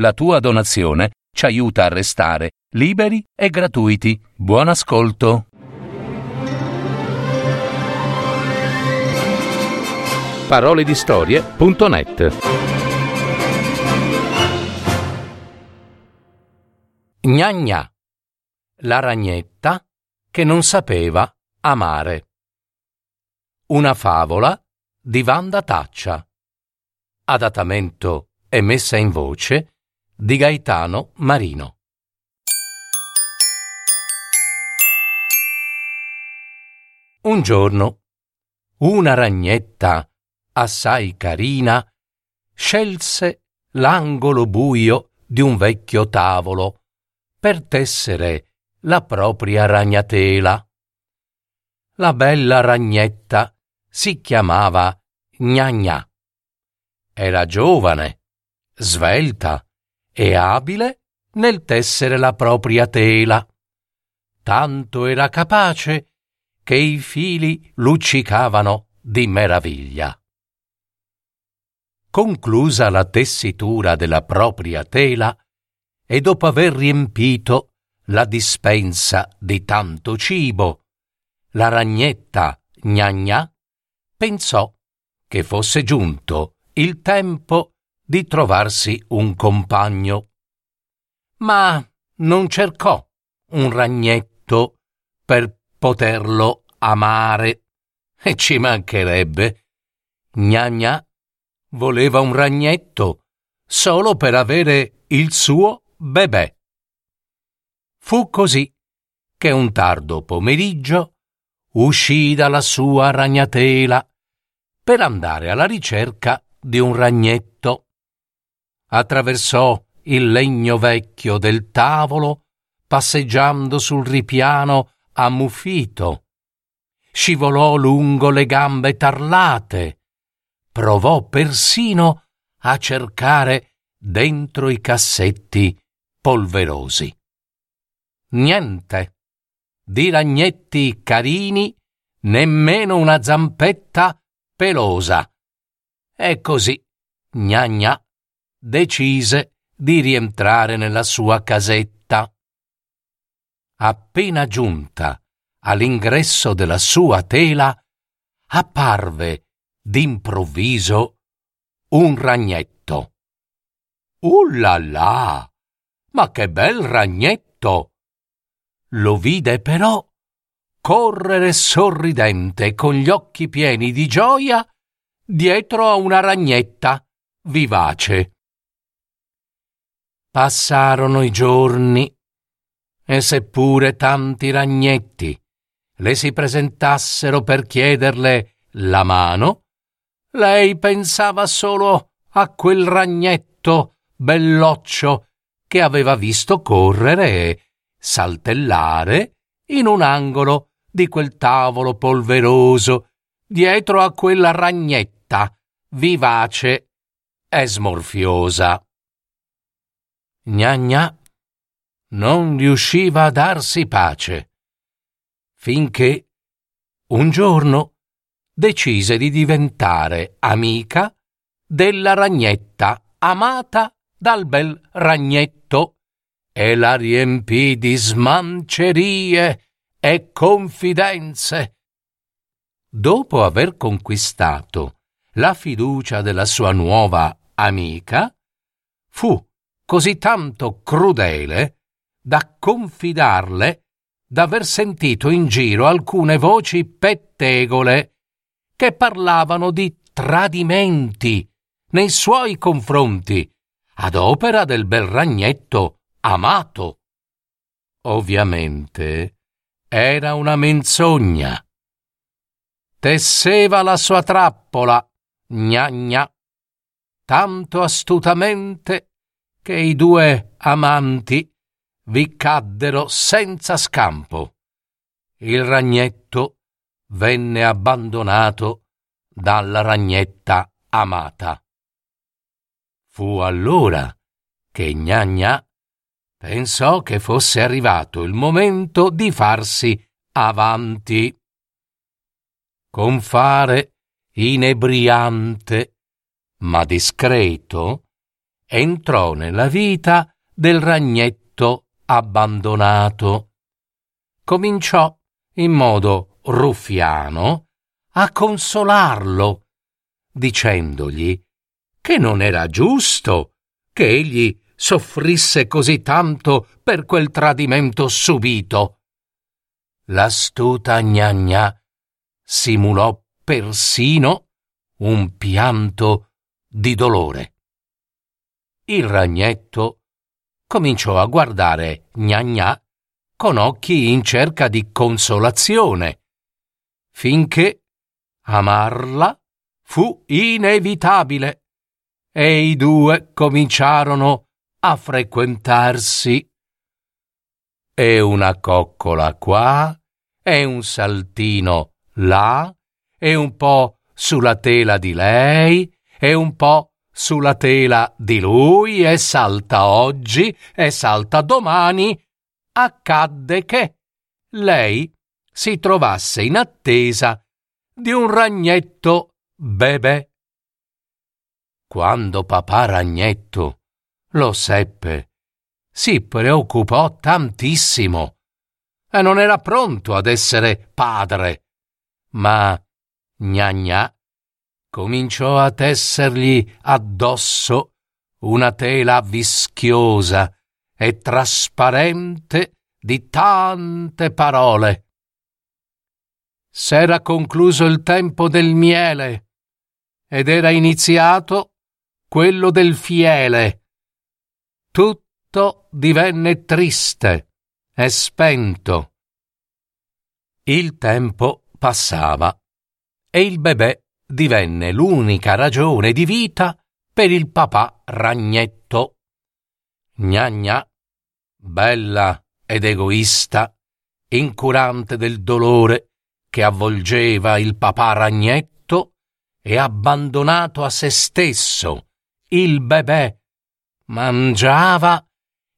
La tua donazione ci aiuta a restare liberi e gratuiti. Buon ascolto. Paroledistorie.net Gna gna, la ragnetta che non sapeva amare. Una favola di Vanda Taccia. Adattamento e messa in voce di Gaetano Marino. Un giorno, una ragnetta assai carina scelse l'angolo buio di un vecchio tavolo per tessere la propria ragnatela. La bella ragnetta si chiamava Gna Gna. Era giovane, svelta e abile nel tessere la propria tela. Tanto era capace che i fili luccicavano di meraviglia. Conclusa la tessitura della propria tela e dopo aver riempito la dispensa di tanto cibo, la ragnetta gna gna pensò che fosse giunto il tempo di trovarsi un compagno. Ma non cercò un ragnetto per poterlo amare. E ci mancherebbe. Gna gna voleva un ragnetto solo per avere il suo bebè. Fu così che un tardo pomeriggio uscì dalla sua ragnatela per andare alla ricerca di un ragnetto attraversò il legno vecchio del tavolo, passeggiando sul ripiano ammuffito. Scivolò lungo le gambe tarlate, provò persino a cercare dentro i cassetti polverosi. Niente. Di ragnetti carini, nemmeno una zampetta pelosa. E così, gna gna, decise di rientrare nella sua casetta. Appena giunta all'ingresso della sua tela, apparve d'improvviso un ragnetto. Ullala! Ma che bel ragnetto! Lo vide però correre sorridente con gli occhi pieni di gioia dietro a una ragnetta vivace. Passarono i giorni e seppure tanti ragnetti le si presentassero per chiederle la mano, lei pensava solo a quel ragnetto belloccio che aveva visto correre e saltellare in un angolo di quel tavolo polveroso, dietro a quella ragnetta vivace e smorfiosa. Gna gna non riusciva a darsi pace, finché un giorno decise di diventare amica della ragnetta amata dal bel ragnetto e la riempì di smancerie e confidenze. Dopo aver conquistato la fiducia della sua nuova amica, fu così tanto crudele da confidarle d'aver sentito in giro alcune voci pettegole che parlavano di tradimenti nei suoi confronti ad opera del bel ragnetto amato. Ovviamente era una menzogna. Tesseva la sua trappola, gna gna, tanto astutamente che i due amanti vi caddero senza scampo. Il ragnetto venne abbandonato dalla ragnetta amata. Fu allora che Gna Gna pensò che fosse arrivato il momento di farsi avanti. Con fare inebriante ma discreto, entrò nella vita del ragnetto abbandonato. Cominciò in modo ruffiano a consolarlo, dicendogli che non era giusto che egli soffrisse così tanto per quel tradimento subito. L'astuta gnagna simulò persino un pianto di dolore. Il ragnetto cominciò a guardare gnagna con occhi in cerca di consolazione, finché amarla fu inevitabile e i due cominciarono a frequentarsi. E una coccola qua, e un saltino là, e un po' sulla tela di lei, e un po' sulla tela di lui, e salta oggi, e salta domani. Accadde che lei si trovasse in attesa di un ragnetto bebè. Quando papà ragnetto lo seppe, si preoccupò tantissimo e non era pronto ad essere padre. Ma gna gna cominciò a tessergli addosso una tela vischiosa e trasparente di tante parole. S'era concluso il tempo del miele ed era iniziato quello del fiele tutto divenne triste e spento. Il tempo passava e il bebè divenne l'unica ragione di vita per il papà ragnetto. Gna gna, bella ed egoista, incurante del dolore che avvolgeva il papà ragnetto e abbandonato a se stesso, il bebè mangiava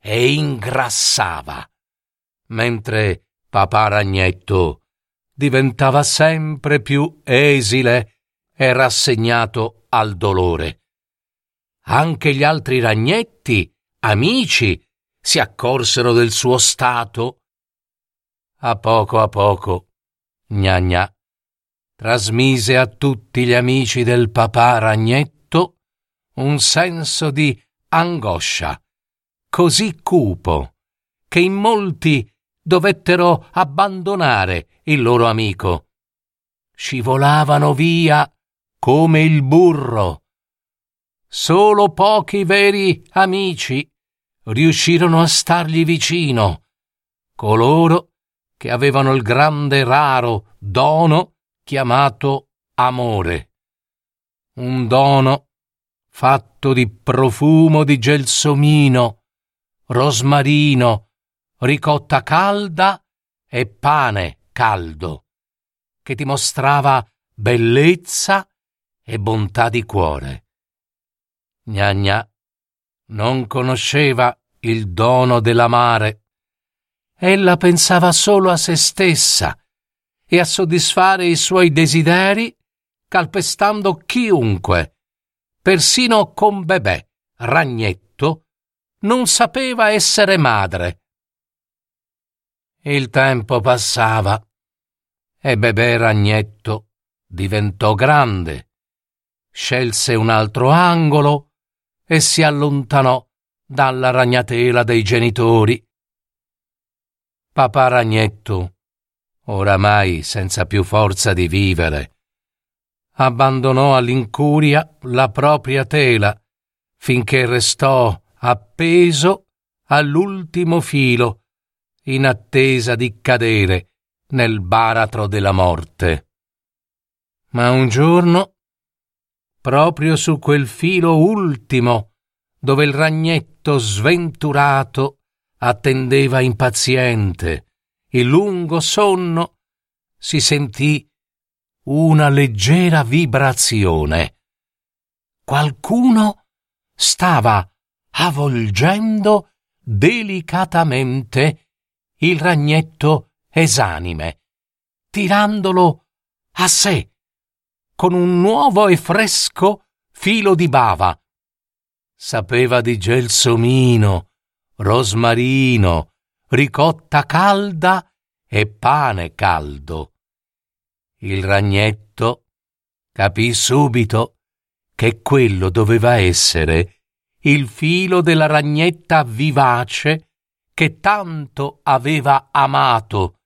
e ingrassava, mentre papà Ragnetto diventava sempre più esile e rassegnato al dolore. Anche gli altri ragnetti, amici, si accorsero del suo stato. A poco a poco, gna gna, trasmise a tutti gli amici del papà Ragnetto un senso di angoscia, così cupo, che in molti dovettero abbandonare il loro amico. Scivolavano via come il burro. Solo pochi veri amici riuscirono a stargli vicino, coloro che avevano il grande raro dono chiamato amore. Un dono fatto di profumo di gelsomino, rosmarino, ricotta calda e pane caldo, che ti mostrava bellezza e bontà di cuore. Gnagna non conosceva il dono dell'amare. Ella pensava solo a se stessa e a soddisfare i suoi desideri calpestando chiunque persino con bebè, ragnetto, non sapeva essere madre. Il tempo passava e bebè ragnetto diventò grande, scelse un altro angolo e si allontanò dalla ragnatela dei genitori. Papà ragnetto, oramai senza più forza di vivere, abbandonò all'incuria la propria tela, finché restò appeso all'ultimo filo, in attesa di cadere nel baratro della morte. Ma un giorno, proprio su quel filo ultimo, dove il ragnetto sventurato attendeva impaziente il lungo sonno, si sentì una leggera vibrazione. Qualcuno stava avvolgendo delicatamente il ragnetto esanime, tirandolo a sé con un nuovo e fresco filo di bava. sapeva di gelsomino, rosmarino, ricotta calda e pane caldo. Il ragnetto capì subito che quello doveva essere il filo della ragnetta vivace che tanto aveva amato,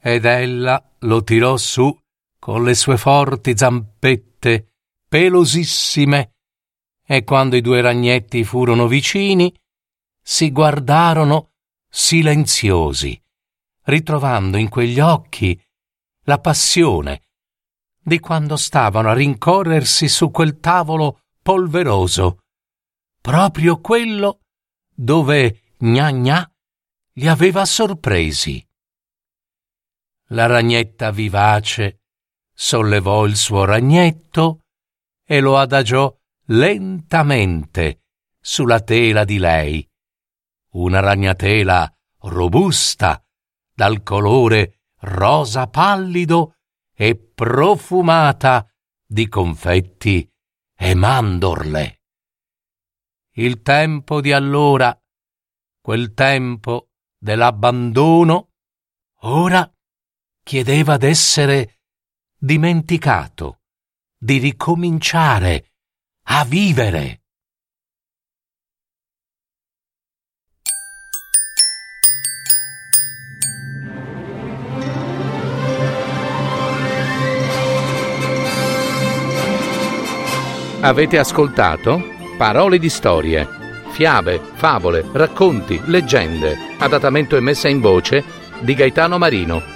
ed ella lo tirò su con le sue forti zampette pelosissime, e quando i due ragnetti furono vicini, si guardarono silenziosi, ritrovando in quegli occhi la passione di quando stavano a rincorrersi su quel tavolo polveroso, proprio quello dove gna gna li aveva sorpresi. La ragnetta vivace sollevò il suo ragnetto e lo adagiò lentamente sulla tela di lei, una ragnatela robusta, dal colore rosa pallido e profumata di confetti e mandorle. Il tempo di allora, quel tempo dell'abbandono, ora chiedeva d'essere dimenticato, di ricominciare a vivere. Avete ascoltato Parole di storie, fiabe, favole, racconti, leggende, adattamento e messa in voce di Gaetano Marino.